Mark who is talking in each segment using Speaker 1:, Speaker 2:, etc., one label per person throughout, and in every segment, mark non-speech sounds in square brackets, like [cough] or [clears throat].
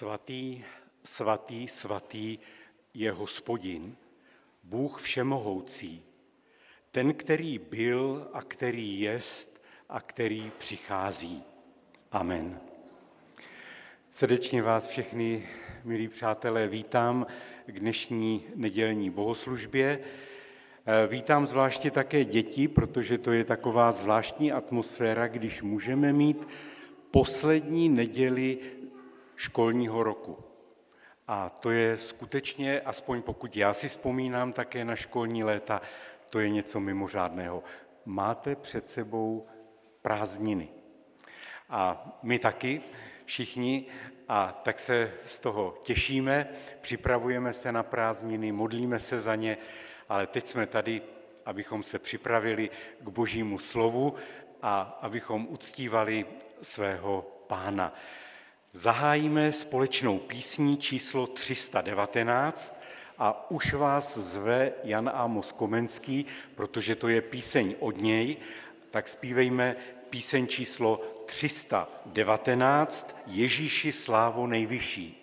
Speaker 1: Svatý, svatý, svatý je hospodin, Bůh všemohoucí, ten, který byl a který jest a který přichází. Amen. Srdečně vás všechny, milí přátelé, vítám k dnešní nedělní bohoslužbě. Vítám zvláště také děti, protože to je taková zvláštní atmosféra, když můžeme mít poslední neděli školního roku. A to je skutečně, aspoň pokud já si vzpomínám také na školní léta, to je něco mimořádného. Máte před sebou prázdniny. A my taky, všichni, a tak se z toho těšíme, připravujeme se na prázdniny, modlíme se za ně, ale teď jsme tady, abychom se připravili k božímu slovu a abychom uctívali svého pána. Zahájíme společnou písní číslo 319 a už vás zve Jan Amos Komenský, protože to je píseň od něj, tak zpívejme píseň číslo 319 Ježíši slávo nejvyšší.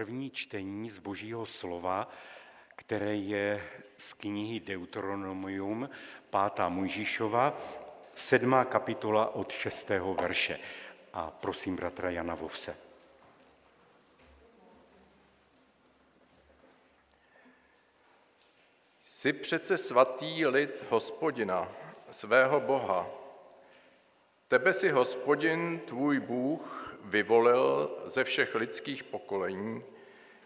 Speaker 1: První čtení z Božího slova, které je z knihy Deuteronomium, pátá Mojžíšova, sedmá kapitola od šestého verše. a prosím bratra Jana Vovse.
Speaker 2: Jsi přece svatý lid hospodina, svého Boha. Tebe si hospodin, tvůj Bůh, vyvolil ze všech lidských pokolení,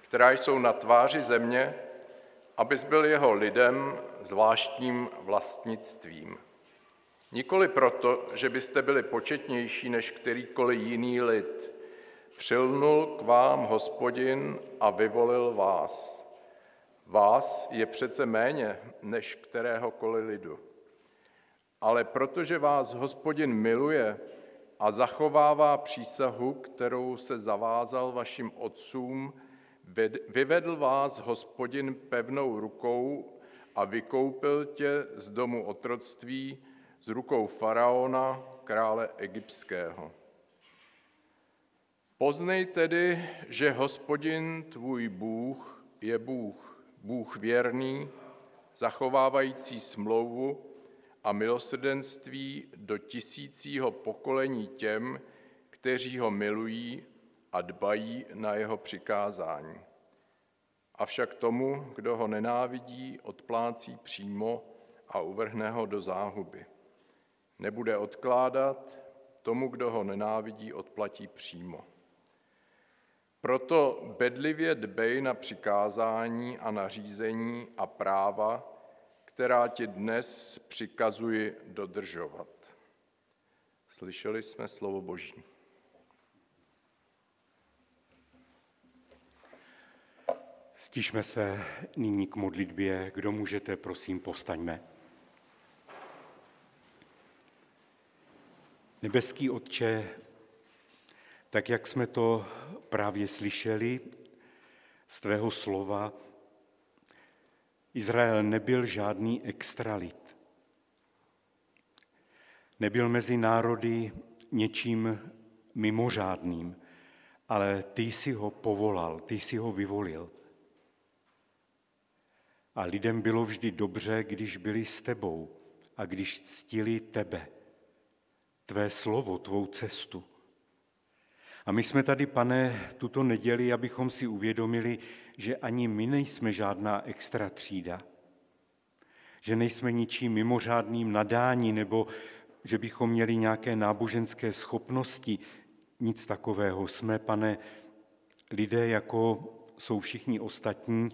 Speaker 2: která jsou na tváři země, abys byl jeho lidem zvláštním vlastnictvím. Nikoli proto, že byste byli početnější než kterýkoliv jiný lid. Přilnul k vám hospodin a vyvolil vás. Vás je přece méně než kteréhokoliv lidu. Ale protože vás hospodin miluje a zachovává přísahu, kterou se zavázal vašim otcům, vyvedl vás hospodin pevnou rukou a vykoupil tě z domu otroctví, z rukou faraona, krále egyptského. Poznej tedy, že hospodin tvůj Bůh je Bůh, Bůh věrný, zachovávající smlouvu a milosrdenství do tisícího pokolení těm, kteří ho milují a dbají na jeho přikázání. Avšak tomu, kdo ho nenávidí, odplácí přímo a uvrhne ho do záhuby. Nebude odkládat, tomu, kdo ho nenávidí, odplatí přímo. Proto bedlivě dbej na přikázání a nařízení a práva, která ti dnes přikazuji dodržovat. Slyšeli jsme slovo Boží.
Speaker 1: Stižme se nyní k modlitbě. Kdo můžete, prosím, postaňme. Nebeský Otče, tak jak jsme to právě slyšeli z tvého slova, Izrael nebyl žádný extralit. Nebyl mezi národy něčím mimořádným, ale ty jsi ho povolal, ty jsi ho vyvolil. A lidem bylo vždy dobře, když byli s tebou a když ctili tebe, tvé slovo, tvou cestu. A my jsme tady, pane, tuto neděli, abychom si uvědomili, že ani my nejsme žádná extra třída, že nejsme ničím mimořádným nadání nebo že bychom měli nějaké náboženské schopnosti, nic takového. Jsme, pane, lidé, jako jsou všichni ostatní.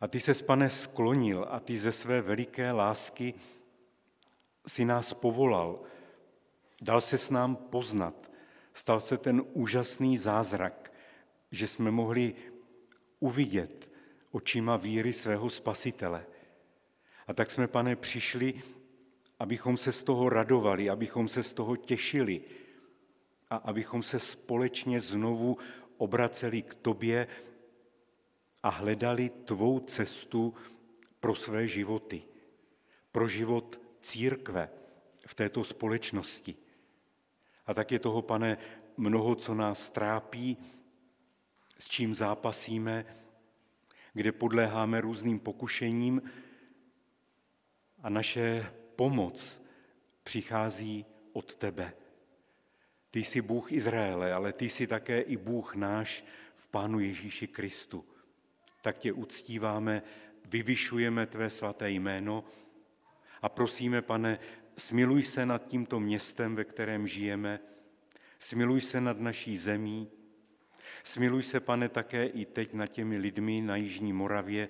Speaker 1: A ty se, pane, sklonil a ty ze své veliké lásky si nás povolal. Dal se s nám poznat. Stal se ten úžasný zázrak, že jsme mohli uvidět očima víry svého spasitele. A tak jsme, pane, přišli, abychom se z toho radovali, abychom se z toho těšili a abychom se společně znovu obraceli k tobě a hledali tvou cestu pro své životy, pro život církve v této společnosti. A tak je toho, pane, mnoho, co nás trápí, s čím zápasíme, kde podléháme různým pokušením a naše pomoc přichází od tebe. Ty jsi Bůh Izraele, ale ty jsi také i Bůh náš v Pánu Ježíši Kristu. Tak tě uctíváme, vyvyšujeme tvé svaté jméno a prosíme, pane, smiluj se nad tímto městem, ve kterém žijeme, smiluj se nad naší zemí, Smiluj se, pane, také i teď na těmi lidmi na Jižní Moravě,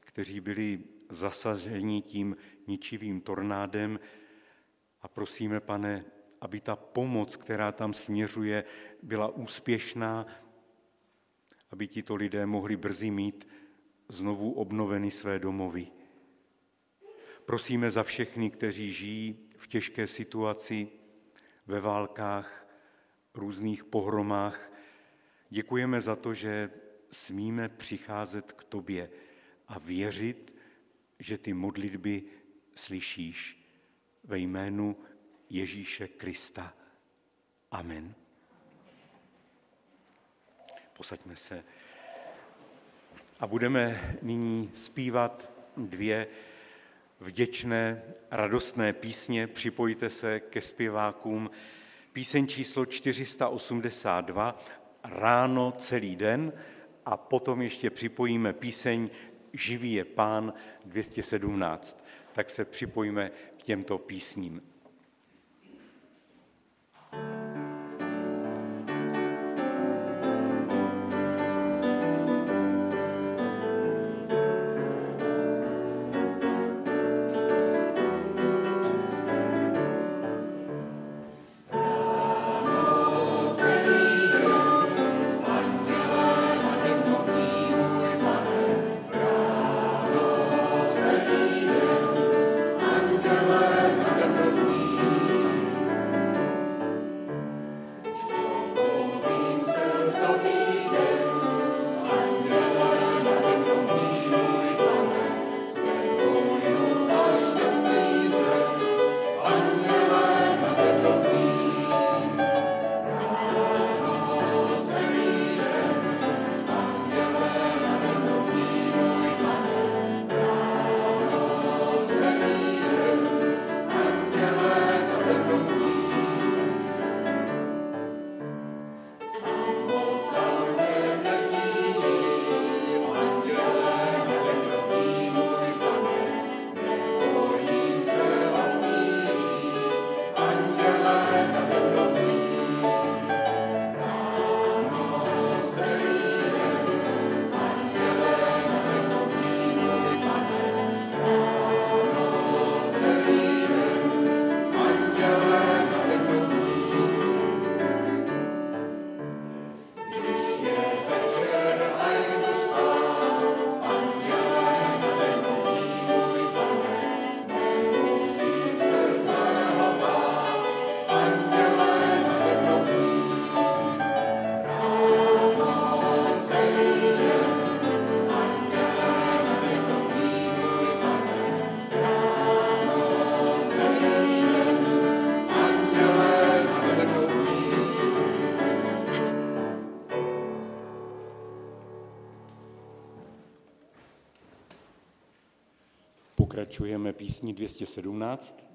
Speaker 1: kteří byli zasaženi tím ničivým tornádem. A prosíme, pane, aby ta pomoc, která tam směřuje, byla úspěšná, aby tito lidé mohli brzy mít znovu obnoveny své domovy. Prosíme za všechny, kteří žijí v těžké situaci, ve válkách, různých pohromách, Děkujeme za to, že smíme přicházet k tobě a věřit, že ty modlitby slyšíš ve jménu Ježíše Krista. Amen. Posaďme se a budeme nyní zpívat dvě vděčné, radostné písně. Připojte se ke zpěvákům, Píseň číslo 482, ráno celý den a potom ještě připojíme píseň Živý je pán 217. Tak se připojíme k těmto písním. Pokračujeme písní 217.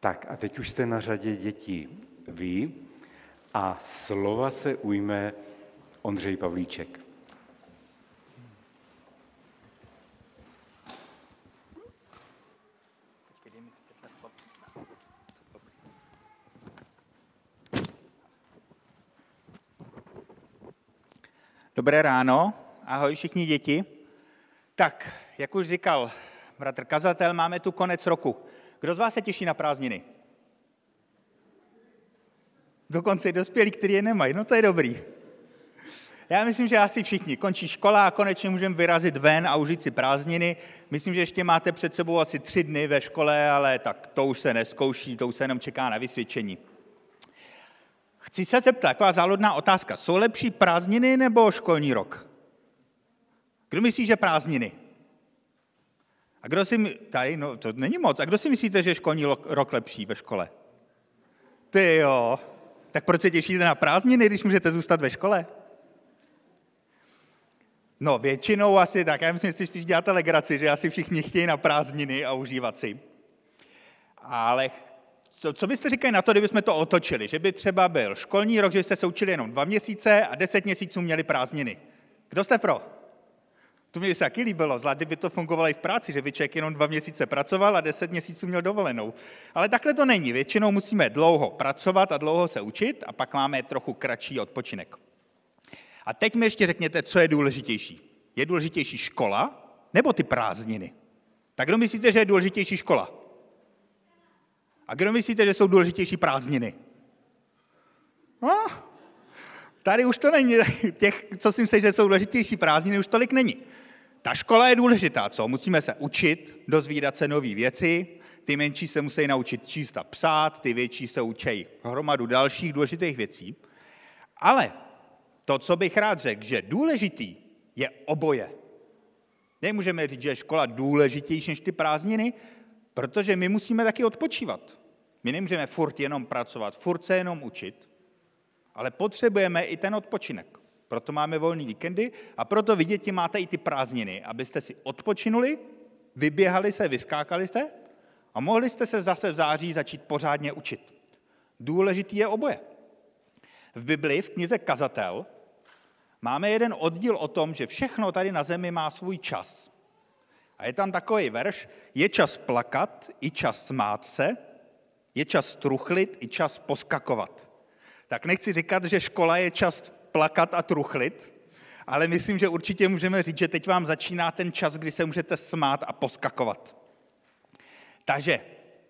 Speaker 1: Tak a teď už jste na řadě dětí vy a slova se ujme Ondřej Pavlíček.
Speaker 3: Dobré ráno, ahoj všichni děti. Tak, jak už říkal bratr kazatel, máme tu konec roku. Kdo z vás se těší na prázdniny? Dokonce i dospělí, kteří je nemají. No to je dobrý. Já myslím, že asi všichni. Končí škola a konečně můžeme vyrazit ven a užít si prázdniny. Myslím, že ještě máte před sebou asi tři dny ve škole, ale tak to už se neskouší, to už se jenom čeká na vysvědčení. Chci se zeptat, taková záludná otázka. Jsou lepší prázdniny nebo školní rok? Kdo myslí, že prázdniny? A kdo si, tady, no to není moc, a kdo si myslíte, že je školní rok lepší ve škole? Ty jo, tak proč se těšíte na prázdniny, když můžete zůstat ve škole? No, většinou asi tak. Já myslím, že si spíš děláte legraci, že asi všichni chtějí na prázdniny a užívat si. Ale co, co byste říkali na to, kdybychom to otočili? Že by třeba byl školní rok, že jste se učili jenom dva měsíce a deset měsíců měli prázdniny. Kdo jste pro? To mi se taky líbilo, zvlášť kdyby to fungovalo i v práci, že by člověk jenom dva měsíce pracoval a deset měsíců měl dovolenou. Ale takhle to není. Většinou musíme dlouho pracovat a dlouho se učit a pak máme trochu kratší odpočinek. A teď mi ještě řekněte, co je důležitější. Je důležitější škola nebo ty prázdniny? Tak kdo myslíte, že je důležitější škola? A kdo myslíte, že jsou důležitější prázdniny? No, tady už to není. Těch, co si myslí, že jsou důležitější prázdniny, už tolik není. Ta škola je důležitá, co? Musíme se učit, dozvídat se nové věci, ty menší se musí naučit číst a psát, ty větší se učí hromadu dalších důležitých věcí. Ale to, co bych rád řekl, že důležitý je oboje. Nemůžeme říct, že je škola důležitější než ty prázdniny, protože my musíme taky odpočívat. My nemůžeme furt jenom pracovat, furt se jenom učit, ale potřebujeme i ten odpočinek. Proto máme volný víkendy a proto vy děti máte i ty prázdniny, abyste si odpočinuli, vyběhali se, vyskákali jste a mohli jste se zase v září začít pořádně učit. Důležitý je oboje. V Bibli, v knize Kazatel, máme jeden oddíl o tom, že všechno tady na zemi má svůj čas. A je tam takový verš, je čas plakat, i čas smát se, je čas truchlit, i čas poskakovat. Tak nechci říkat, že škola je čas plakat a truchlit, ale myslím, že určitě můžeme říct, že teď vám začíná ten čas, kdy se můžete smát a poskakovat. Takže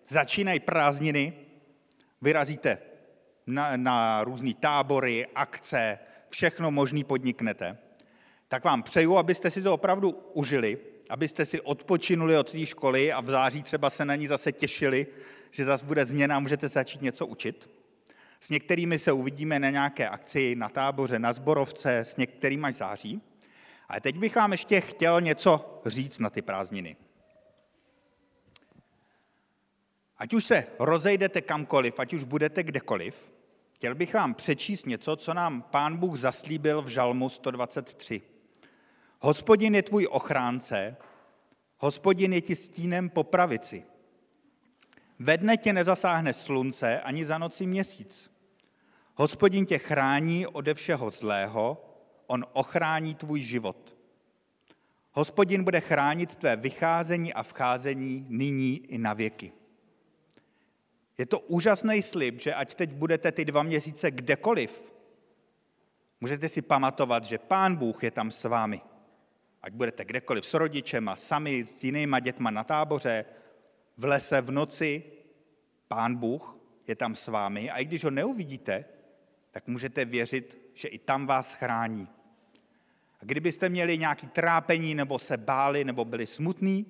Speaker 3: začínají prázdniny, vyrazíte na, na různé tábory, akce, všechno možný podniknete. Tak vám přeju, abyste si to opravdu užili, abyste si odpočinuli od té školy a v září třeba se na ní zase těšili, že zase bude změna a můžete začít něco učit. S některými se uvidíme na nějaké akci, na táboře, na zborovce, s některými až září. Ale teď bych vám ještě chtěl něco říct na ty prázdniny. Ať už se rozejdete kamkoliv, ať už budete kdekoliv, chtěl bych vám přečíst něco, co nám pán Bůh zaslíbil v Žalmu 123. Hospodin je tvůj ochránce, hospodin je ti stínem po pravici. Ve dne tě nezasáhne slunce ani za noci měsíc. Hospodin tě chrání ode všeho zlého, on ochrání tvůj život. Hospodin bude chránit tvé vycházení a vcházení nyní i na věky. Je to úžasný slib, že ať teď budete ty dva měsíce kdekoliv, můžete si pamatovat, že Pán Bůh je tam s vámi. Ať budete kdekoliv s rodičema, sami, s jinýma dětma na táboře, v lese v noci, Pán Bůh je tam s vámi a i když ho neuvidíte, tak můžete věřit, že i tam vás chrání. A kdybyste měli nějaký trápení, nebo se báli, nebo byli smutní,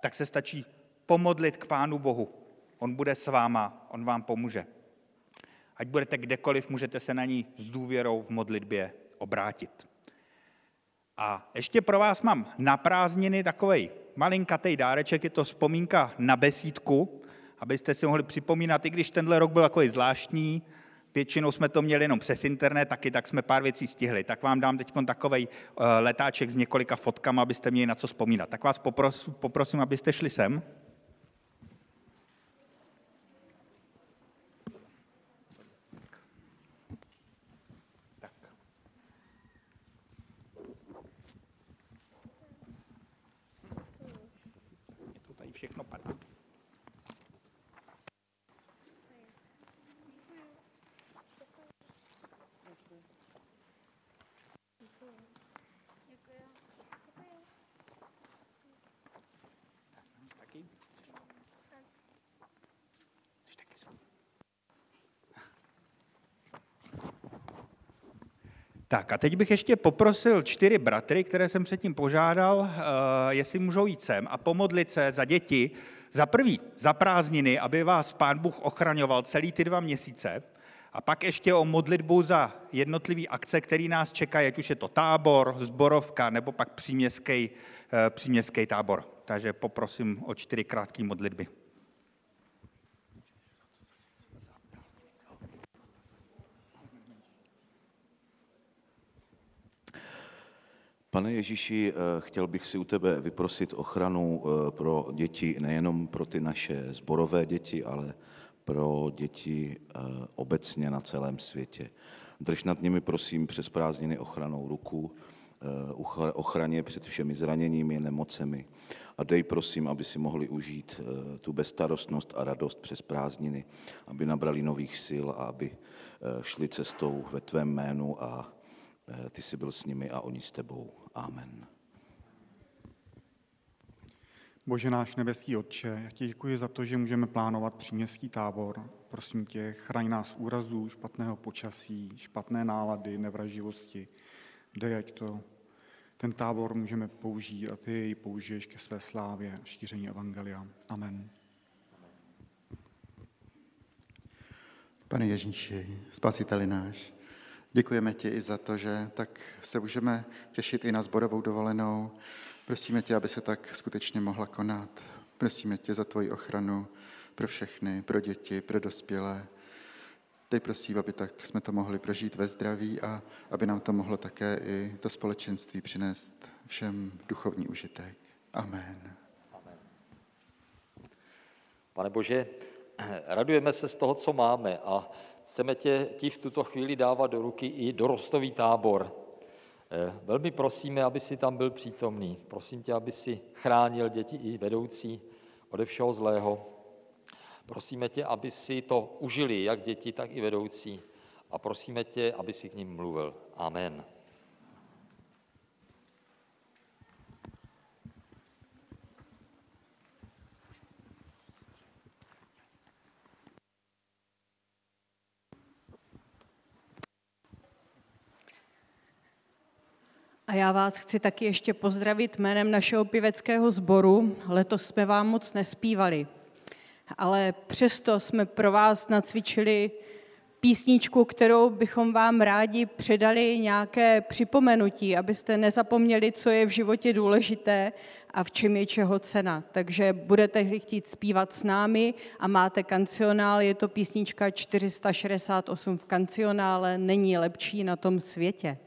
Speaker 3: tak se stačí pomodlit k Pánu Bohu. On bude s váma, on vám pomůže. Ať budete kdekoliv, můžete se na ní s důvěrou v modlitbě obrátit. A ještě pro vás mám na prázdniny takový malinkatý dáreček, je to vzpomínka na besídku, abyste si mohli připomínat, i když tenhle rok byl takový zvláštní, většinou jsme to měli jenom přes internet, taky tak jsme pár věcí stihli. Tak vám dám teď takový eh, letáček s několika fotkami, abyste měli na co vzpomínat. Tak vás poprosím abyste šli sem. Tak a teď bych ještě poprosil čtyři bratry, které jsem předtím požádal, eh, jestli můžou jít sem a pomodlit se za děti, za prvý, za prázdniny, aby vás Pán Bůh ochraňoval celý ty dva měsíce, a pak ještě o modlitbu za jednotlivý akce, který nás čekají, ať už je to tábor, zborovka nebo pak příměstský, eh, příměstský tábor. Takže poprosím o čtyři krátké modlitby.
Speaker 4: Pane Ježíši, eh, chtěl bych si u tebe vyprosit ochranu eh, pro děti, nejenom pro ty naše zborové děti, ale pro děti eh, obecně na celém světě. Drž nad nimi, prosím, přes prázdniny ochranou ruku, ochraně před všemi zraněními, nemocemi a dej, prosím, aby si mohli užít tu bezstarostnost a radost přes prázdniny, aby nabrali nových sil a aby šli cestou ve tvém jménu a ty jsi byl s nimi a oni s tebou. Amen.
Speaker 5: Bože náš nebeský Otče, já ti děkuji za to, že můžeme plánovat příměstský tábor. Prosím tě, chraň nás úrazů, špatného počasí, špatné nálady, nevraživosti. Dej, ať to, ten tábor můžeme použít a ty jej použiješ ke své slávě a šíření Evangelia. Amen.
Speaker 6: Pane Ježíši, spasiteli náš, Děkujeme ti i za to, že tak se můžeme těšit i na zborovou dovolenou. Prosíme tě, aby se tak skutečně mohla konat. Prosíme tě za tvoji ochranu pro všechny, pro děti, pro dospělé. Dej prosím, aby tak jsme to mohli prožít ve zdraví a aby nám to mohlo také i to společenství přinést všem duchovní užitek. Amen. Amen.
Speaker 7: Pane Bože, radujeme se z toho, co máme a chceme tě ti v tuto chvíli dávat do ruky i dorostový tábor. Eh, velmi prosíme, aby si tam byl přítomný. Prosím tě, aby si chránil děti i vedoucí ode všeho zlého. Prosíme tě, aby si to užili, jak děti, tak i vedoucí. A prosíme tě, aby si k ním mluvil. Amen.
Speaker 8: A já vás chci taky ještě pozdravit jménem našeho pěveckého sboru. Letos jsme vám moc nespívali, ale přesto jsme pro vás nacvičili písničku, kterou bychom vám rádi předali nějaké připomenutí, abyste nezapomněli, co je v životě důležité a v čem je čeho cena. Takže budete chtít zpívat s námi a máte kancionál, je to písnička 468 v kancionále, není lepší na tom světě.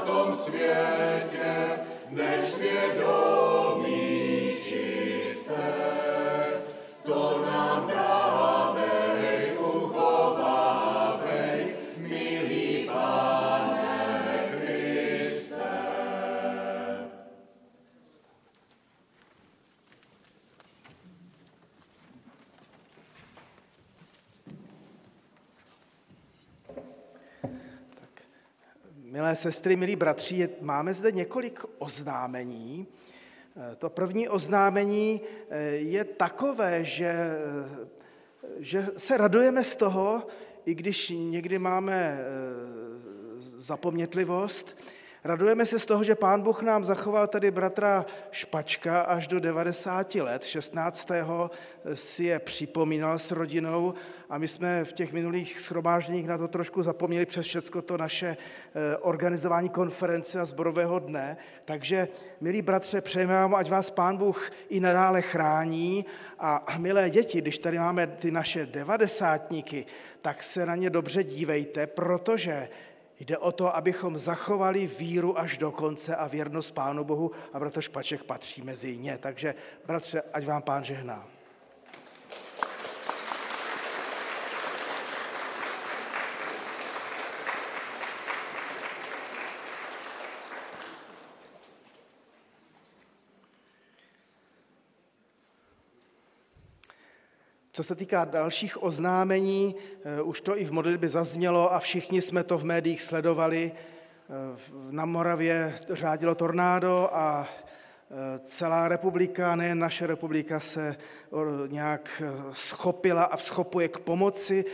Speaker 8: tom světě, než svědomí.
Speaker 9: Milé sestry, milí bratři, máme zde několik oznámení. Eh, to první oznámení eh, je takové, že, eh, že se radujeme z toho, i když někdy máme zapomnětlivost, Radujeme se z toho, že pán Bůh nám zachoval tady bratra Špačka až do 90 let. 16. si je připomínal s rodinou a my jsme v těch minulých schromážděních na to trošku zapomněli přes všechno to naše eh, organizování konference a zborového dne. Takže, milí bratře, přejeme vám, ať vás pán Bůh i nadále chrání a milé děti, když tady máme ty naše devadesátníky, tak se na ně dobře dívejte, protože Jde o to, abychom zachovali víru až do konce a věrnost Pánu Bohu a bratr Špaček patří mezi ně. Takže, bratře, ať vám Pán žehná. Co se týká dalších oznámení, eh, už to i v modlitbě zaznělo a všichni jsme to v médiích sledovali. Eh, na Moravě řádilo tornádo a eh, celá republika, nejen naše republika, se nějak schopila a schopuje k pomoci.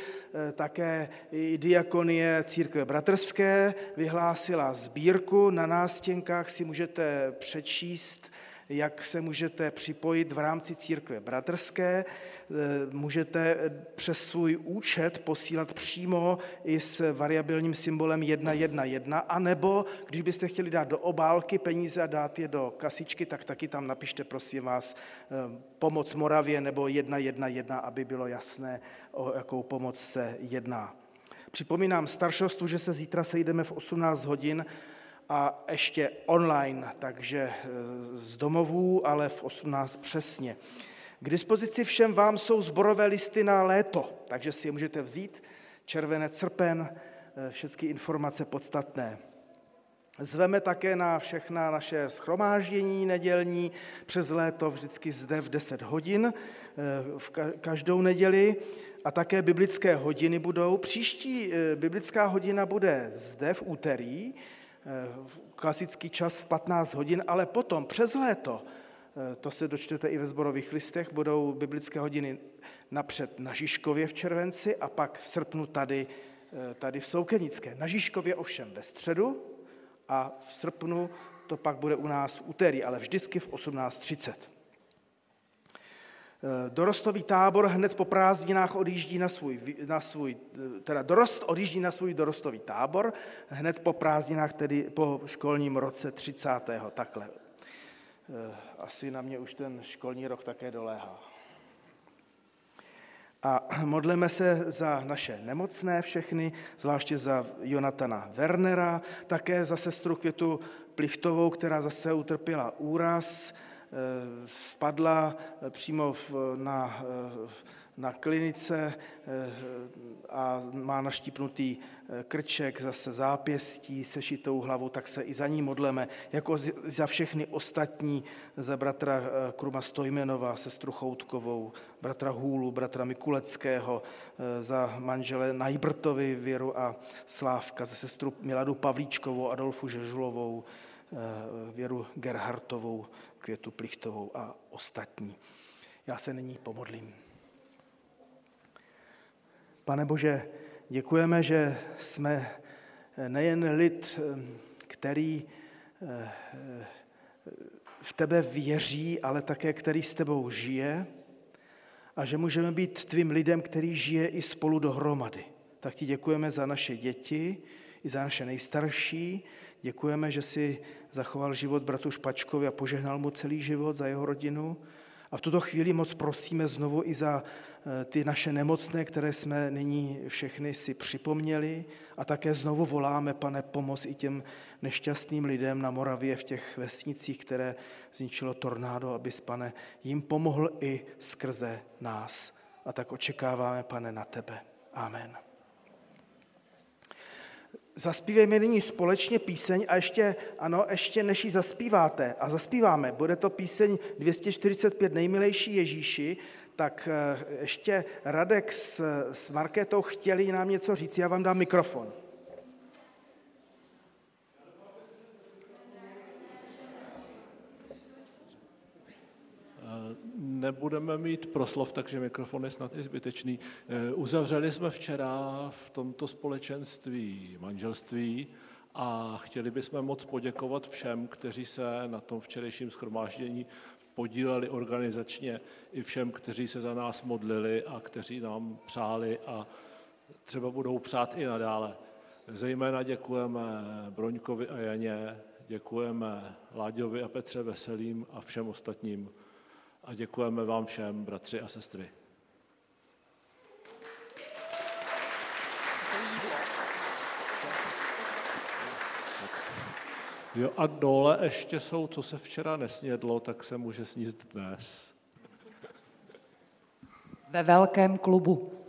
Speaker 9: Také i diakonie církve bratrské vyhlásila sbírku. Na nástěnkách si můžete přečíst jak se můžete připojit v rámci církve bratrské. Eh, můžete přes svůj účet posílat přímo i s variabilním symbolem 111, anebo když byste chtěli dát do obálky peníze a dát je do kasičky, tak taky tam napište, prosím vás, eh, pomoc Moravě nebo 111, aby bylo jasné, o jakou pomoc se jedná. Připomínám staršostu, že se zítra sejdeme v 18 hodin a ještě online, takže eh, z domovů, ale v 18 přesně. K dispozici všem vám jsou zborové listy na léto, takže si je můžete vzít, červené srpen, eh, všechny informace podstatné. Zveme také na všechna naše schromáždění nedělní přes léto vždycky zde v 10 hodin, eh, v každou neděli a také biblické hodiny budou. Příští biblická hodina bude zde v úterý, klasický čas v 15 hodin, ale potom přes léto, eh, to se dočtete i ve zborových listech, budou biblické hodiny napřed na Žižkově v červenci a pak v srpnu tady, eh, tady v Soukenické. Na Žižkově ovšem ve středu a v srpnu to pak bude u nás v úterý, ale vždycky v 18.30. Eh, dorostový tábor hned po prázdninách odjíždí na svůj, na svůj, eh, teda dorost odjíždí na svůj dorostový tábor, hned po prázdninách, tedy po školním roce 30. takhle. Eh, asi na mě už ten školní rok také doléhá. A modleme se za naše nemocné všechny, zvláště za Jonatana Wernera, také za sestru Květu Plichtovou, která zase utrpěla úraz, spadla eh, přímo na, eh, na klinice a má naštípnutý krček, zase zápěstí, sešitou hlavu, tak se i za ní modleme, jako za všechny ostatní, za bratra Kruma Stojmenova, sestru Choutkovou, bratra Hůlu, bratra Mikuleckého, za manžele Najbrtovi Věru a Slávka, za sestru Miladu Pavlíčkovou, Adolfu Žežulovou, Věru Gerhartovou, Květu Plichtovou a ostatní. Já se nyní pomodlím. Pane Bože, děkujeme, že jsme nejen lid, který eh, v tebe věří, ale také který s tebou žije a že můžeme být tvým lidem, který žije i spolu dohromady. Tak ti děkujeme za naše děti, i za naše nejstarší, Děkujeme, že si zachoval život bratu Špačkovi a požehnal mu celý život za jeho rodinu. A v tuto chvíli moc prosíme znovu i za eh, ty naše nemocné, které jsme nyní všechny si připomněli. A také znovu voláme, pane, pomoc i těm nešťastným lidem na Moravě v těch vesnicích, které zničilo tornádo, abys, pane, jim pomohl i skrze nás. A tak očekáváme, pane, na tebe. Amen. Zaspívejme nyní společně píseň a ještě, ano, ještě než ji zaspíváte a zaspíváme, bude to píseň 245 Nejmilejší Ježíši, tak eh, ještě Radek s, s Markétou chtěli nám něco říct, já vám dám mikrofon.
Speaker 10: Nebudeme mít proslov, takže mikrofon je snad i zbytečný. Uzavřeli jsme včera v tomto společenství manželství a chtěli bychom moc poděkovat všem, kteří se na tom včerejším schromáždění podíleli organizačně, i všem, kteří se za nás modlili a kteří nám přáli a třeba budou přát i nadále. Zejména děkujeme Broňkovi a Janě, děkujeme Láďovi a Petře Veselým a všem ostatním a děkujeme vám všem, bratři a sestry. Jo a dole ještě jsou, co se včera nesnědlo, tak se může sníst dnes.
Speaker 11: Ve velkém klubu.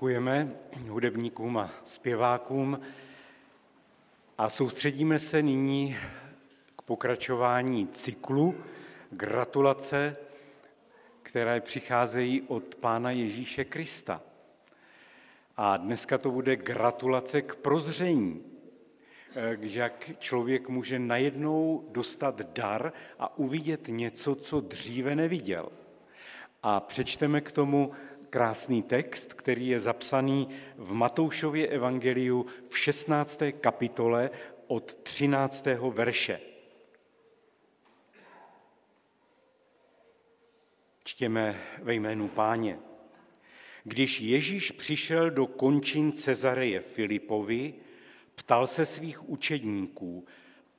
Speaker 1: Děkujeme hudebníkům a zpěvákům a soustředíme se nyní k pokračování cyklu gratulace, které přicházejí od Pána Ježíše Krista. A dneska to bude gratulace k prozření, jak člověk může najednou dostat dar a uvidět něco, co dříve neviděl. A přečteme k tomu krásný text, který je zapsaný v Matoušově evangeliu v 16. kapitole od 13. verše. Čtěme ve jménu páně. Když Ježíš přišel do končin Cezareje Filipovi, ptal se svých učedníků,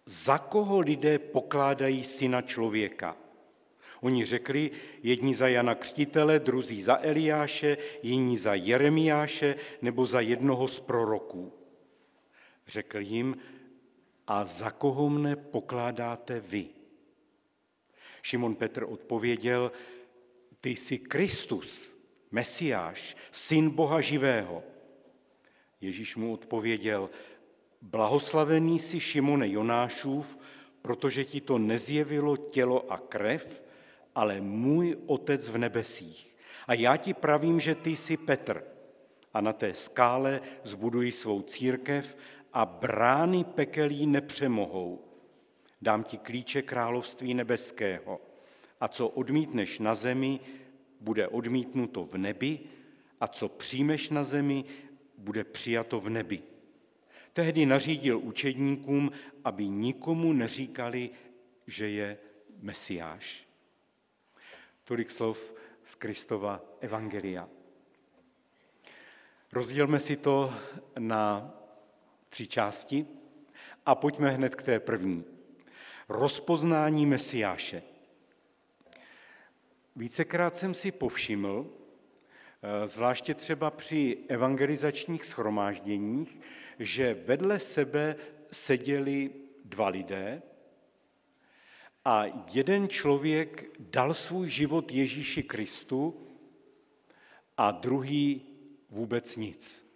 Speaker 1: za koho lidé pokládají syna člověka – Oni řekli, jedni za Jana Křtitele, druzí za Eliáše, jiní za Jeremiáše nebo za jednoho z proroků. Řekl jim, a za koho mne pokládáte vy? Šimon Petr odpověděl, ty jsi Kristus, Mesiáš, syn Boha živého. Ježíš mu odpověděl, blahoslavený jsi Šimone Jonášův, protože ti to nezjevilo tělo a krev, ale můj otec v nebesích. A já ti pravím, že ty jsi Petr a na té skále zbuduji svou církev a brány pekelí nepřemohou. Dám ti klíče království nebeského a co odmítneš na zemi, bude odmítnuto v nebi a co přijmeš na zemi, bude přijato v nebi. Tehdy nařídil učedníkům, aby nikomu neříkali, že je Mesiáš. Tolik slov z Kristova Evangelia. Rozdělme si to na tři části a pojďme hned k té první. Rozpoznání Mesiáše. Vícekrát jsem si povšiml, eh, zvláště třeba při evangelizačních schromážděních, že vedle sebe seděli dva lidé a jeden člověk dal svůj život Ježíši Kristu a druhý vůbec nic.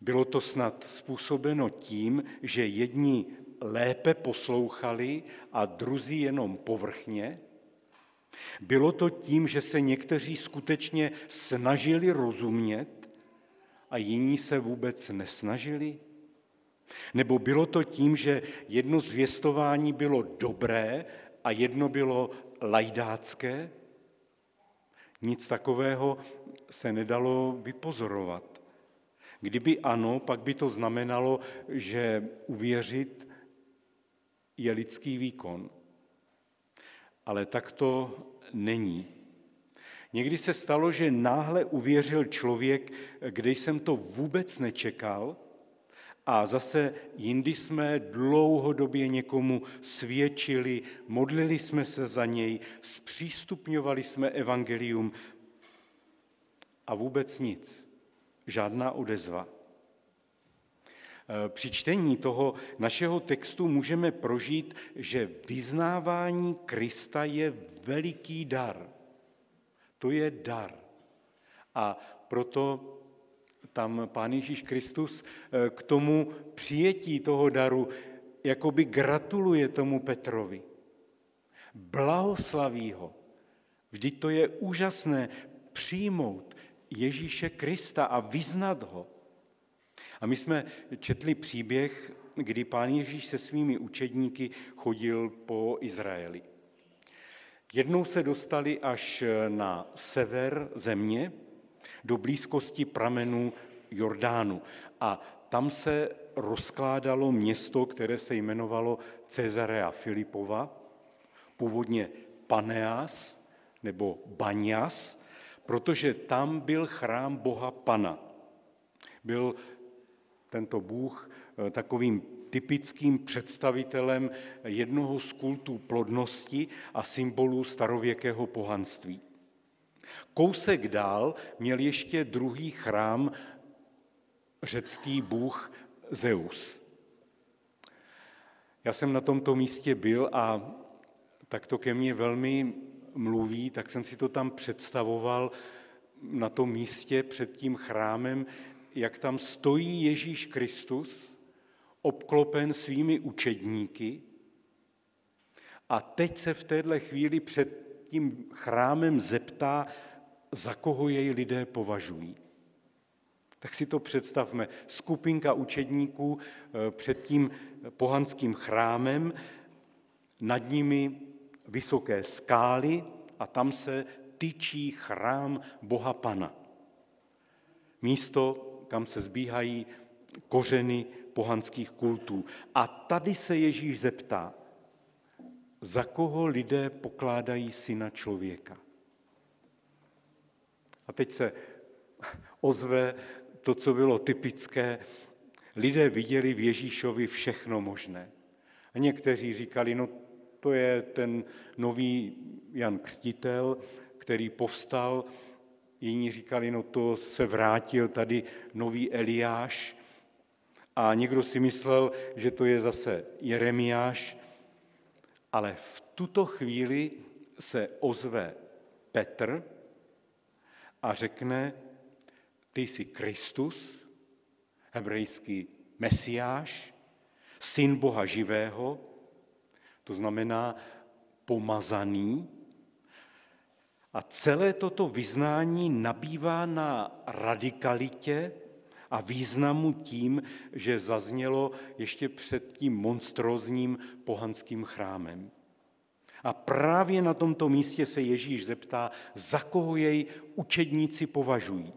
Speaker 1: Bylo to snad způsobeno tím, že jedni lépe poslouchali a druzí jenom povrchně? Bylo to tím, že se někteří skutečně snažili rozumět a jiní se vůbec nesnažili? Nebo bylo to tím, že jedno zvěstování bylo dobré a jedno bylo lajdácké? Nic takového se nedalo vypozorovat. Kdyby ano, pak by to znamenalo, že uvěřit je lidský výkon. Ale tak to není. Někdy se stalo, že náhle uvěřil člověk, kde jsem to vůbec nečekal, a zase jindy jsme dlouhodobě někomu svědčili, modlili jsme se za něj, zpřístupňovali jsme evangelium a vůbec nic, žádná odezva. Při čtení toho našeho textu můžeme prožít, že vyznávání Krista je veliký dar. To je dar. A proto tam Pán Ježíš Kristus eh, k tomu přijetí toho daru jakoby gratuluje tomu Petrovi. Blahoslaví ho. Vždyť to je úžasné přijmout Ježíše Krista a vyznat ho. A my jsme četli příběh, kdy pán Ježíš se svými učedníky chodil po Izraeli. Jednou se dostali až na sever země, do blízkosti pramenů Jordánu. A tam se rozkládalo město, které se jmenovalo Cezarea Filipova, původně Paneas nebo Banias, protože tam byl chrám Boha Pana. Byl tento Bůh eh, takovým typickým představitelem jednoho z kultů plodnosti a symbolů starověkého pohanství. Kousek dál měl ještě druhý chrám řecký bůh Zeus. Já jsem na tomto místě byl a tak to ke mně velmi mluví, tak jsem si to tam představoval na tom místě před tím chrámem, jak tam stojí Ježíš Kristus, obklopen svými učedníky a teď se v téhle chvíli před tím chrámem zeptá, za koho jej lidé považují. Tak si to představme. Skupinka učedníků eh, před tím pohanským chrámem, nad nimi vysoké skály a tam se tyčí chrám Boha Pana. Místo, kam se zbíhají kořeny pohanských kultů. A tady se Ježíš zeptá, za koho lidé pokládají syna člověka. A teď se ozve to, co bylo typické. Lidé viděli v Ježíšovi všechno možné. A někteří říkali, no to je ten nový Jan Křtitel, který povstal. Jiní říkali, no to se vrátil tady nový Eliáš. A někdo si myslel, že to je zase Jeremiáš. Ale v tuto chvíli se ozve Petr a řekne, ty jsi Kristus, hebrejský Mesiáš, syn Boha živého, to znamená pomazaný. A celé toto vyznání nabývá na radikalitě a významu tím, že zaznělo ještě před tím monstrózním pohanským chrámem. A právě na tomto místě se Ježíš zeptá, za koho jej učedníci považují.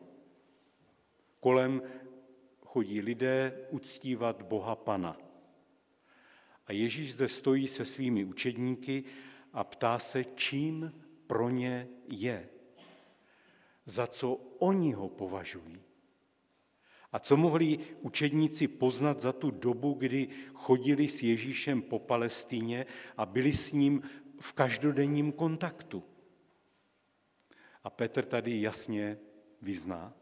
Speaker 1: Kolem chodí lidé uctívat Boha Pana. A Ježíš zde stojí se svými učedníky a ptá se, čím pro ně je. Za co oni ho považují. A co mohli učedníci poznat za tu dobu, kdy chodili s Ježíšem po Palestíně a byli s ním v každodenním kontaktu? A Petr tady jasně vyzná,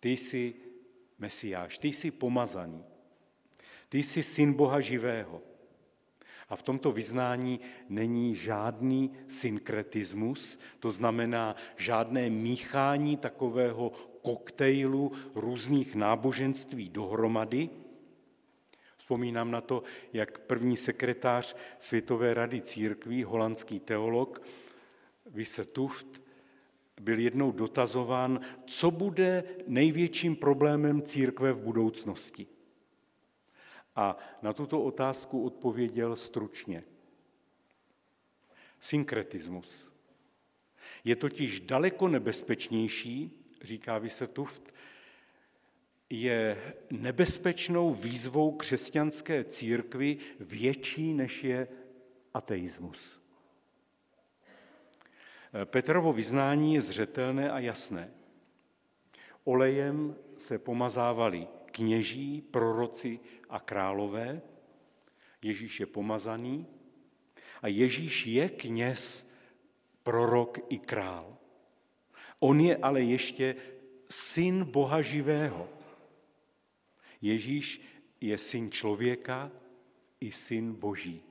Speaker 1: ty jsi Mesiáš, ty jsi pomazaný, ty jsi syn Boha živého. A v tomto vyznání není žádný synkretismus, to znamená žádné míchání takového koktejlu různých náboženství dohromady. Vzpomínám na to, jak první sekretář Světové rady církví, holandský teolog Visse Tuft, byl jednou dotazován, co bude největším problémem církve v budoucnosti. A na tuto otázku odpověděl stručně. Synkretismus. Je totiž daleko nebezpečnější, říká Vysetuft, je nebezpečnou výzvou křesťanské církvy větší, než je ateismus. Petrovo vyznání je zřetelné a jasné. Olejem se pomazávali kněží, proroci a králové. Ježíš je pomazaný a Ježíš je kněz, prorok i král. On je ale ještě syn Boha živého. Ježíš je syn člověka i syn Boží.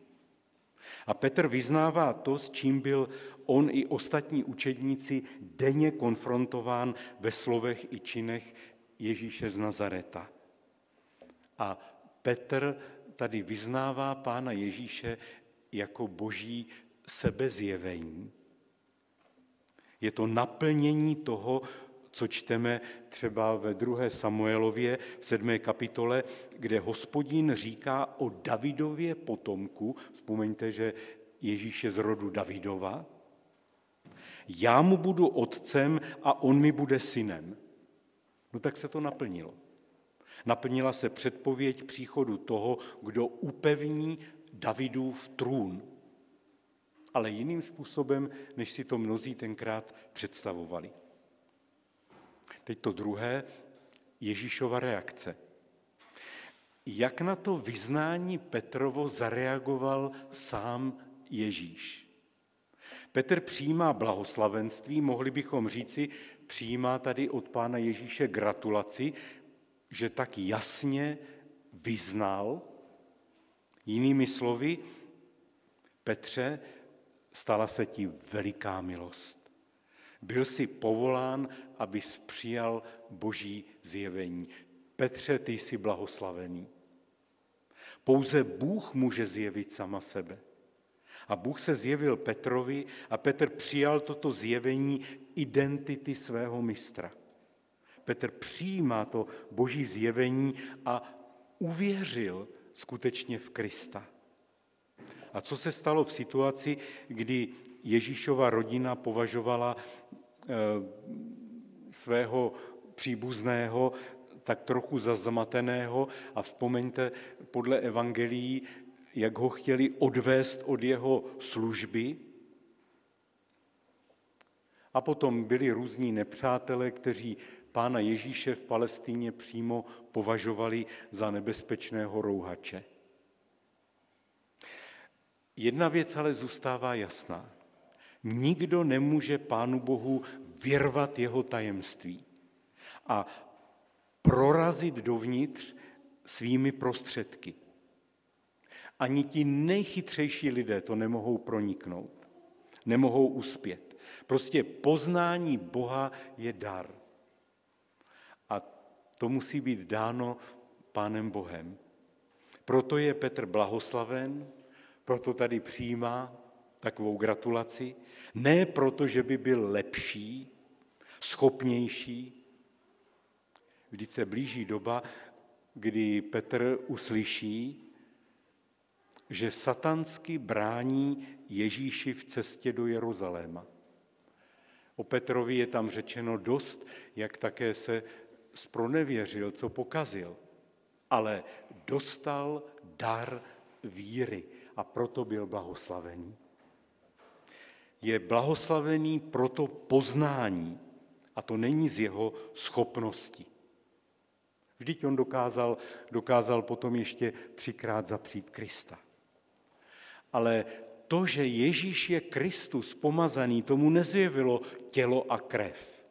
Speaker 1: A Petr vyznává to, s čím byl on i ostatní učedníci denně konfrontován ve slovech i činech Ježíše z Nazareta. A Petr tady vyznává Pána Ježíše jako boží sebezjevení. Je to naplnění toho, co čteme třeba ve druhé Samuelově v sedmé kapitole, kde hospodin říká o Davidově potomku, vzpomeňte, že Ježíš je z rodu Davidova, já mu budu otcem a on mi bude synem. No tak se to naplnilo. Naplnila se předpověď příchodu toho, kdo upevní Davidův trůn. Ale jiným způsobem, než si to mnozí tenkrát představovali. Teď to druhé, Ježíšova reakce. Jak na to vyznání Petrovo zareagoval sám Ježíš? Petr přijímá blahoslavenství, mohli bychom říci, přijímá tady od pána Ježíše gratulaci, že tak jasně vyznal, jinými slovy, Petře, stala se ti veliká milost. Byl si povolán, abys přijal boží zjevení. Petře, ty jsi blahoslavený. Pouze Bůh může zjevit sama sebe. A Bůh se zjevil Petrovi a Petr přijal toto zjevení identity svého mistra. Petr přijímá to boží zjevení a uvěřil skutečně v Krista. A co se stalo v situaci, kdy Ježíšova rodina považovala eh, svého příbuzného tak trochu za zmateného a vzpomeňte podle evangelií, jak ho chtěli odvést od jeho služby. A potom byli různí nepřátelé, kteří pána Ježíše v Palestíně přímo považovali za nebezpečného rouhače. Jedna věc ale zůstává jasná. Nikdo nemůže Pánu Bohu vyrvat jeho tajemství a prorazit dovnitř svými prostředky. Ani ti nejchytřejší lidé to nemohou proniknout, nemohou uspět. Prostě poznání Boha je dar. A to musí být dáno Pánem Bohem. Proto je Petr blahoslaven, proto tady přijímá takovou gratulaci. Ne proto, že by byl lepší, schopnější. Vždyť se blíží doba, kdy Petr uslyší, že satansky brání Ježíši v cestě do Jeruzaléma. O Petrovi je tam řečeno dost, jak také se spronevěřil, co pokazil, ale dostal dar víry a proto byl blahoslavený. Je blahoslavený proto poznání a to není z jeho schopnosti. Vždyť on dokázal, dokázal potom ještě třikrát zapřít Krista. Ale to, že Ježíš je Kristus pomazaný, tomu nezjevilo tělo a krev,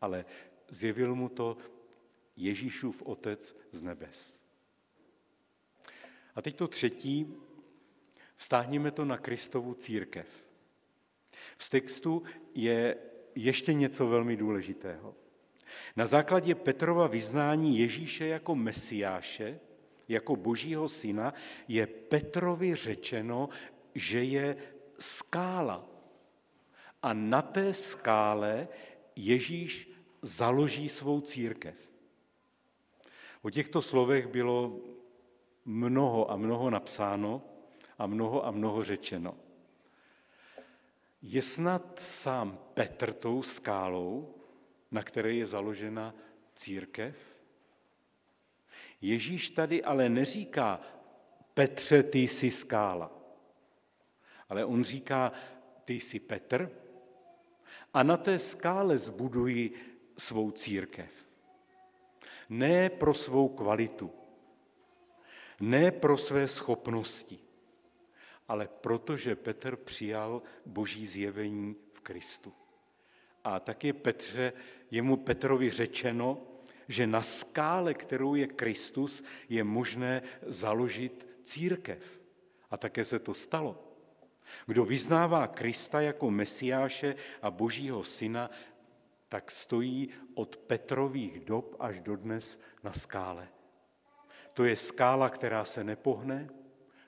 Speaker 1: ale zjevil mu to Ježíšův Otec z nebes. A teď to třetí, vztáhněme to na Kristovu církev. V textu je ještě něco velmi důležitého. Na základě Petrova vyznání Ježíše jako mesiáše, jako božího syna, je Petrovi řečeno, že je skála. A na té skále Ježíš založí svou církev. O těchto slovech bylo mnoho a mnoho napsáno a mnoho a mnoho řečeno. Je snad sám Petr tou skálou, na které je založena církev? Ježíš tady ale neříká, Petře, ty jsi skála. Ale on říká, ty jsi Petr a na té skále zbuduji svou církev. Ne pro svou kvalitu, ne pro své schopnosti, ale protože Petr přijal boží zjevení v Kristu. A tak je Petře, jemu Petrovi řečeno, že na skále, kterou je Kristus, je možné založit církev. A také se to stalo. Kdo vyznává Krista jako Mesiáše a Božího syna, tak stojí od Petrových dob až do dnes na skále. To je skála, která se nepohne,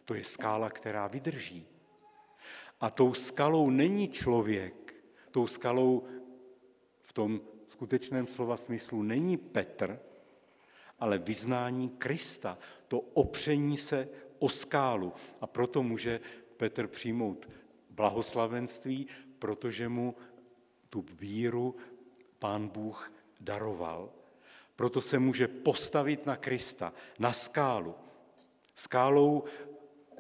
Speaker 1: to je skála, která vydrží. A tou skalou není člověk, tou skalou v tom skutečném slova smyslu není Petr, ale vyznání Krista, to opření se o skálu. A proto může Petr přijmout blahoslavenství, protože mu tu víru pán Bůh daroval. Proto se může postavit na Krista, na skálu. Skálou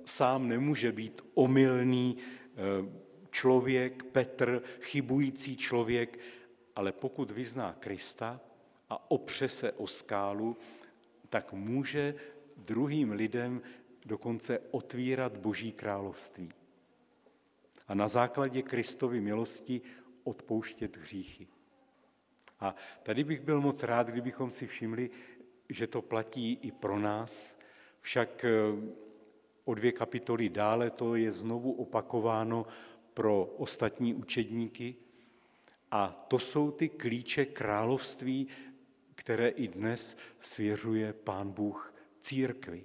Speaker 1: sám nemůže být omylný eh, člověk, Petr, chybující člověk, ale pokud vyzná Krista a opře se o skálu, tak může druhým lidem dokonce otvírat Boží království. A na základě Kristovy milosti odpouštět hříchy. A tady bych byl moc rád, kdybychom si všimli, že to platí i pro nás, však eh, o dvě kapitoly dále to je znovu opakováno pro ostatní učedníky. A to jsou ty klíče království, které i dnes svěřuje Pán Bůh církvi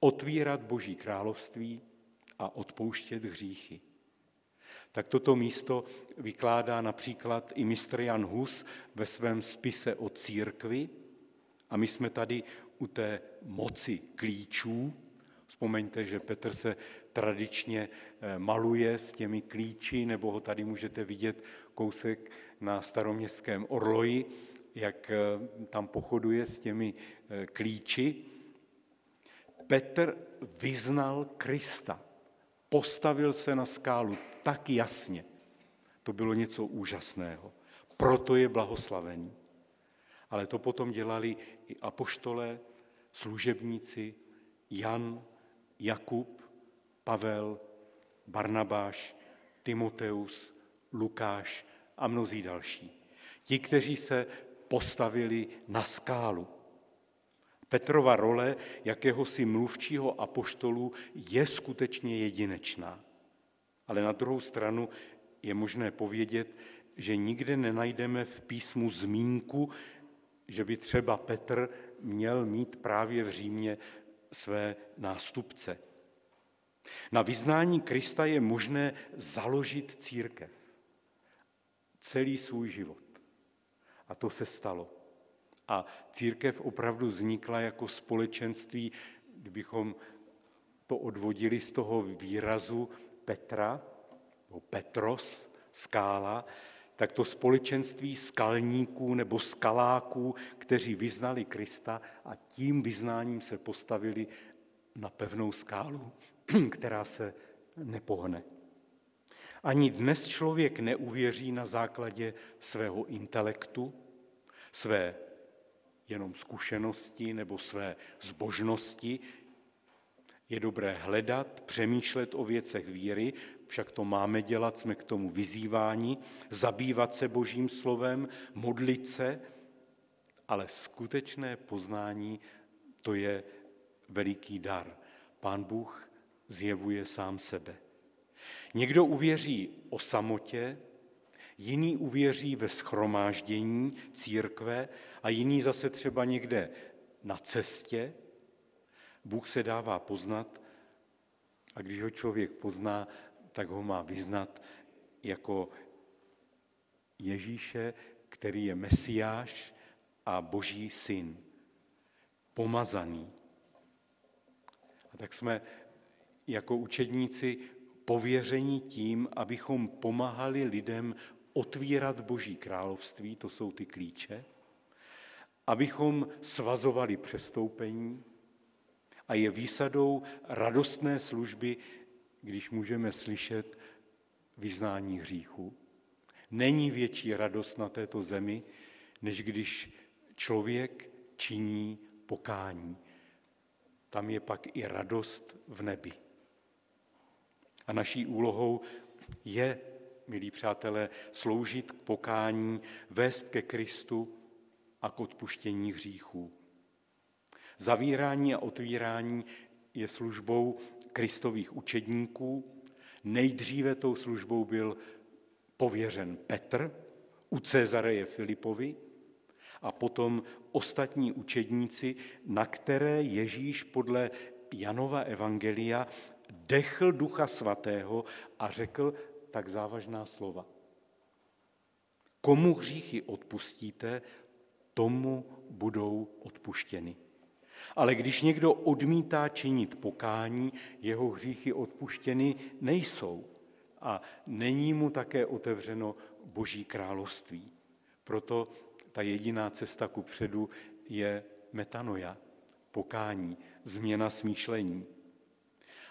Speaker 1: otvírat Boží království a odpouštět hříchy. Tak toto místo vykládá například i mistr Jan Hus ve svém spise o církvi a my jsme tady u té moci klíčů. Vzpomeňte, že Petr se tradičně eh, maluje s těmi klíči, nebo ho tady můžete vidět kousek na staroměstském orloji, jak eh, tam pochoduje s těmi eh, klíči. Petr vyznal Krista. Postavil se na skálu tak jasně. To bylo něco úžasného. Proto je blahoslavený. Ale to potom dělali i apoštolé, služebníci, Jan, Jakub, Pavel, Barnabáš, Timoteus, Lukáš a mnozí další. Ti, kteří se postavili na skálu. Petrova role jakéhosi mluvčího apoštolu je skutečně jedinečná. Ale na druhou stranu je možné povědět, že nikde nenajdeme v písmu zmínku, že by třeba Petr měl mít právě v Římě své nástupce. Na vyznání Krista je možné založit církev. Celý svůj život. A to se stalo. A církev opravdu vznikla jako společenství, kdybychom to odvodili z toho výrazu Petra, nebo Petros, skála, tak to společenství skalníků nebo skaláků, kteří vyznali Krista a tím vyznáním se postavili na pevnou skálu, [clears throat] která se nepohne. Ani dnes člověk neuvěří na základě svého intelektu, své jenom zkušenosti nebo své zbožnosti. Je dobré hledat, přemýšlet o věcech víry, však to máme dělat, jsme k tomu vyzýváni, zabývat se božím slovem, modlit se, ale skutečné poznání to je veliký dar. Pán Bůh zjevuje sám sebe. Někdo uvěří o samotě, jiný uvěří ve schromáždění církve a jiný zase třeba někde na cestě. Bůh se dává poznat a když ho člověk pozná, tak ho má vyznat jako Ježíše, který je Mesiáš a Boží syn, pomazaný. A tak jsme jako učedníci pověření tím, abychom pomáhali lidem otvírat Boží království, to jsou ty klíče, abychom svazovali přestoupení a je výsadou radostné služby, když můžeme slyšet vyznání hříchu. Není větší radost na této zemi, než když člověk činí pokání. Tam je pak i radost v nebi. A naší úlohou je, milí přátelé, sloužit k pokání, vést ke Kristu a k odpuštění hříchů. Zavírání a otvírání je službou kristových učedníků. Nejdříve tou službou byl pověřen Petr u Cezareje Filipovi a potom ostatní učedníci, na které Ježíš podle Janova Evangelia dechl Ducha Svatého a řekl tak závažná slova. Komu hříchy odpustíte, tomu budou odpuštěny. Ale když někdo odmítá činit pokání, jeho hříchy odpuštěny nejsou a není mu také otevřeno Boží království. Proto ta jediná cesta ku předu je metanoja, pokání, změna smýšlení.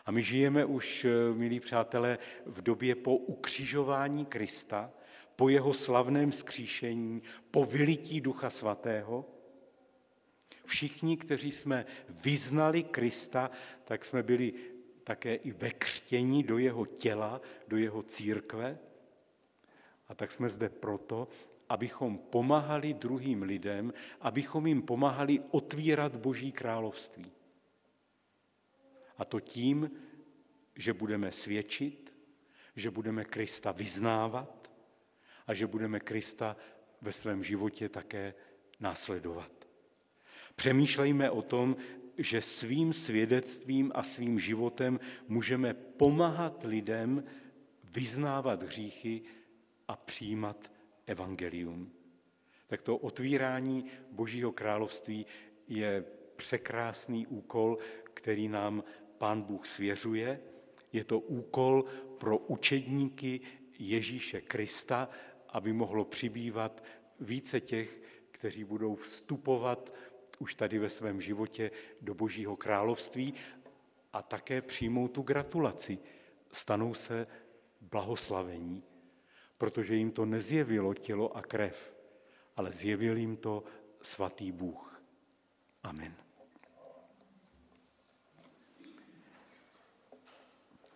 Speaker 1: A my žijeme už, eh, milí přátelé, v době po ukřižování Krista, po jeho slavném skříšení, po vylití Ducha Svatého. Všichni, kteří jsme vyznali Krista, tak jsme byli také i ve křtění do jeho těla, do jeho církve. A tak jsme zde proto, abychom pomáhali druhým lidem, abychom jim pomáhali otvírat Boží království. A to tím, že budeme svědčit, že budeme Krista vyznávat a že budeme Krista ve svém životě také následovat. Přemýšlejme o tom, že svým svědectvím a svým životem můžeme pomáhat lidem vyznávat hříchy a přijímat evangelium. Tak to otvírání Božího království je překrásný úkol, který nám Pán Bůh svěřuje. Je to úkol pro učedníky Ježíše Krista, aby mohlo přibývat více těch, kteří budou vstupovat už tady ve svém životě do Božího království a také přijmou tu gratulaci. Stanou se blahoslavení, protože jim to nezjevilo tělo a krev, ale zjevil jim to svatý Bůh. Amen.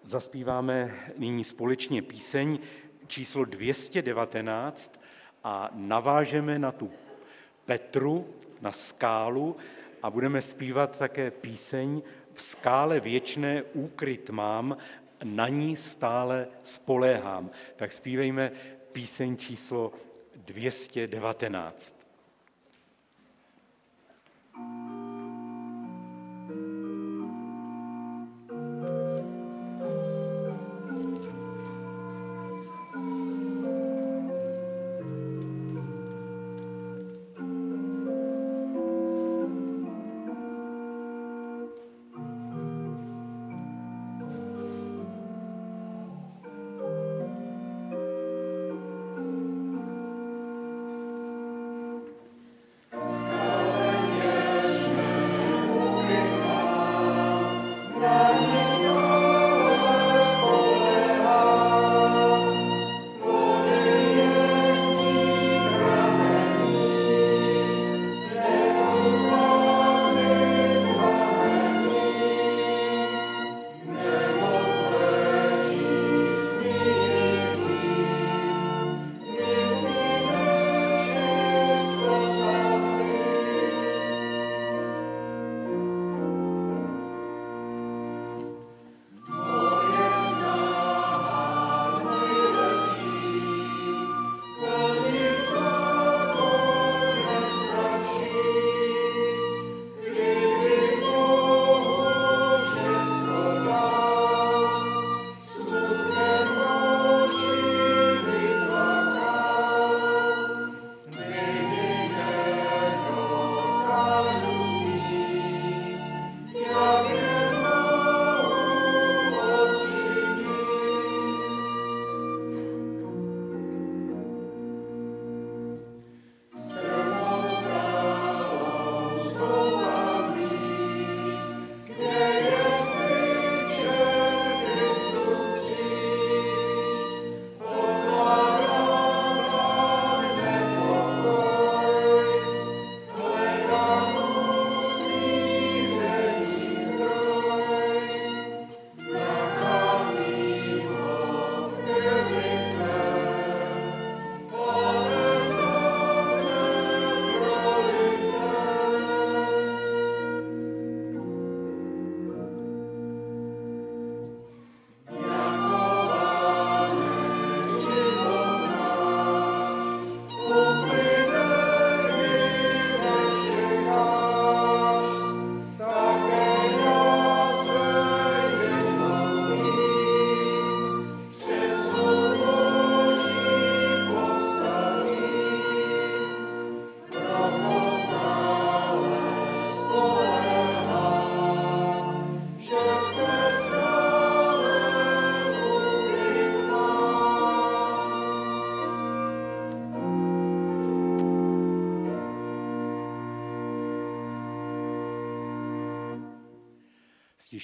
Speaker 1: Zaspíváme nyní společně píseň číslo 219 a navážeme na tu Petru, na skálu a budeme zpívat také píseň V skále věčné úkryt mám, na ní stále spoléhám. Tak zpívejme píseň číslo 219.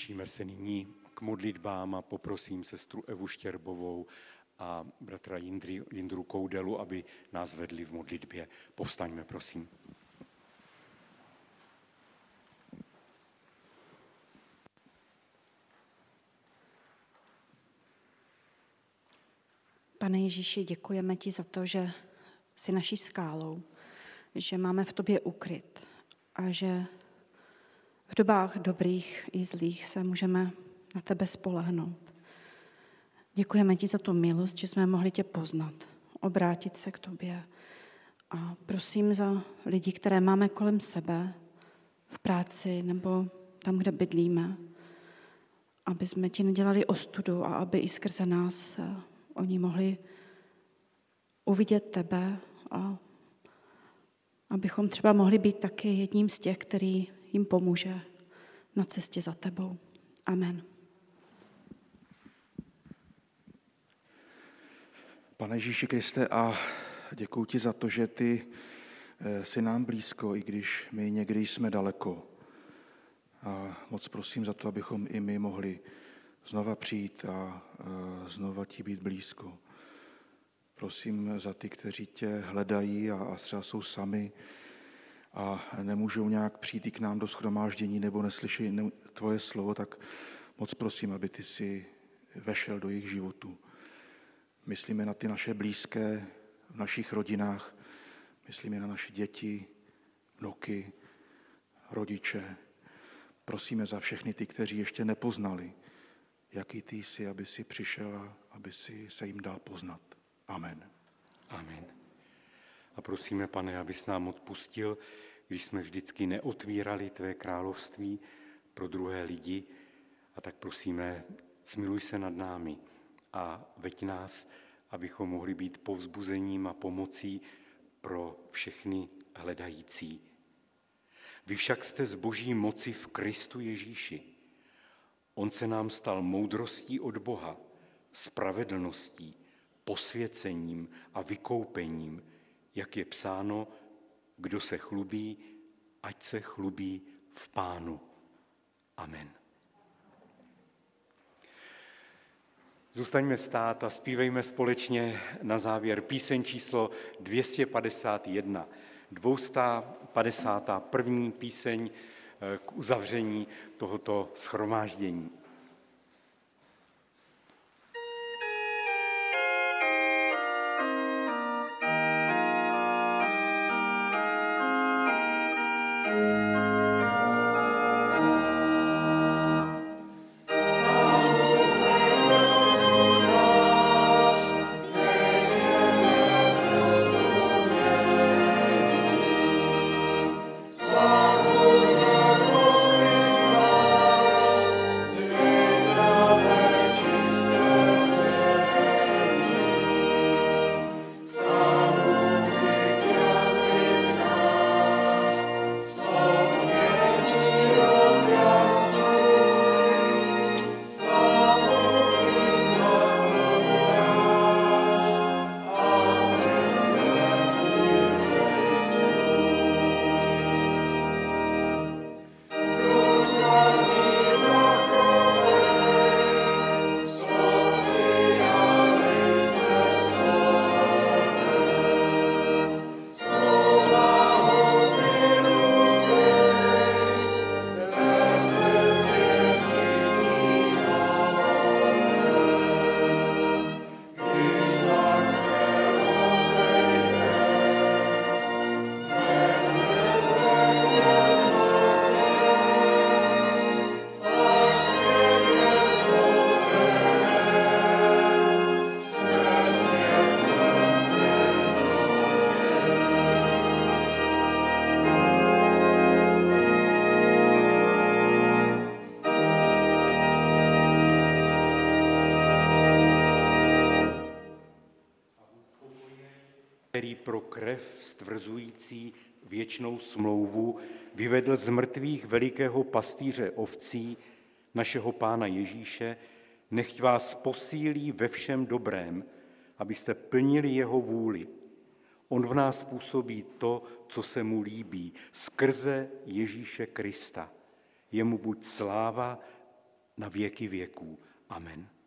Speaker 1: Stišíme se nyní k modlitbám a poprosím sestru Evu Štěrbovou a bratra Jindry, Jindru Koudelu, aby nás vedli v modlitbě. Povstaňme, prosím.
Speaker 12: Pane Ježíši, děkujeme ti za to, že jsi naší skálou, že máme v tobě ukryt a že v dobách dobrých i zlých se můžeme na tebe spolehnout. Děkujeme ti za tu milost, že jsme mohli tě poznat, obrátit se k tobě. A prosím za lidi, které máme kolem sebe, v práci nebo tam, kde bydlíme, aby jsme ti nedělali ostudu a aby i skrze nás oni mohli uvidět tebe a abychom třeba mohli být taky jedním z těch, který jim pomůže na cestě za tebou. Amen.
Speaker 13: Pane Ježíši Kriste, a děkuji ti za to, že ty eh, jsi nám blízko, i když my někdy jsme daleko. A moc prosím za to, abychom i my mohli znova přijít a eh, znova ti být blízko. Prosím za ty, kteří tě hledají a třeba jsou sami a nemůžou nějak přijít k nám do schromáždění nebo neslyší tvoje slovo, tak moc prosím, aby ty si vešel do jejich životu. Myslíme na ty naše blízké v našich rodinách, myslíme na naše děti, vnuky, rodiče. Prosíme za všechny ty, kteří ještě nepoznali, jaký ty jsi, aby si přišel a aby si se jim dal poznat. Amen.
Speaker 1: Amen. A prosíme, pane, abys nám odpustil, když jsme vždycky neotvírali tvé království pro druhé lidi. A tak prosíme, smiluj se nad námi a veď nás, abychom mohli být povzbuzením a pomocí pro všechny hledající. Vy však jste z boží moci v Kristu Ježíši. On se nám stal moudrostí od Boha, spravedlností, posvěcením a vykoupením, jak je psáno, kdo se chlubí, ať se chlubí v Pánu. Amen. Zůstaňme stát a zpívejme společně na závěr píseň číslo 251. 251. píseň eh, k uzavření tohoto schromáždění. Krev stvrzující věčnou smlouvu vyvedl z mrtvých velikého pastýře ovcí, našeho pána Ježíše, nechť vás posílí ve všem dobrém, abyste plnili jeho vůli. On v nás působí to, co se mu líbí, skrze Ježíše Krista. Jemu buď sláva na věky věků. Amen.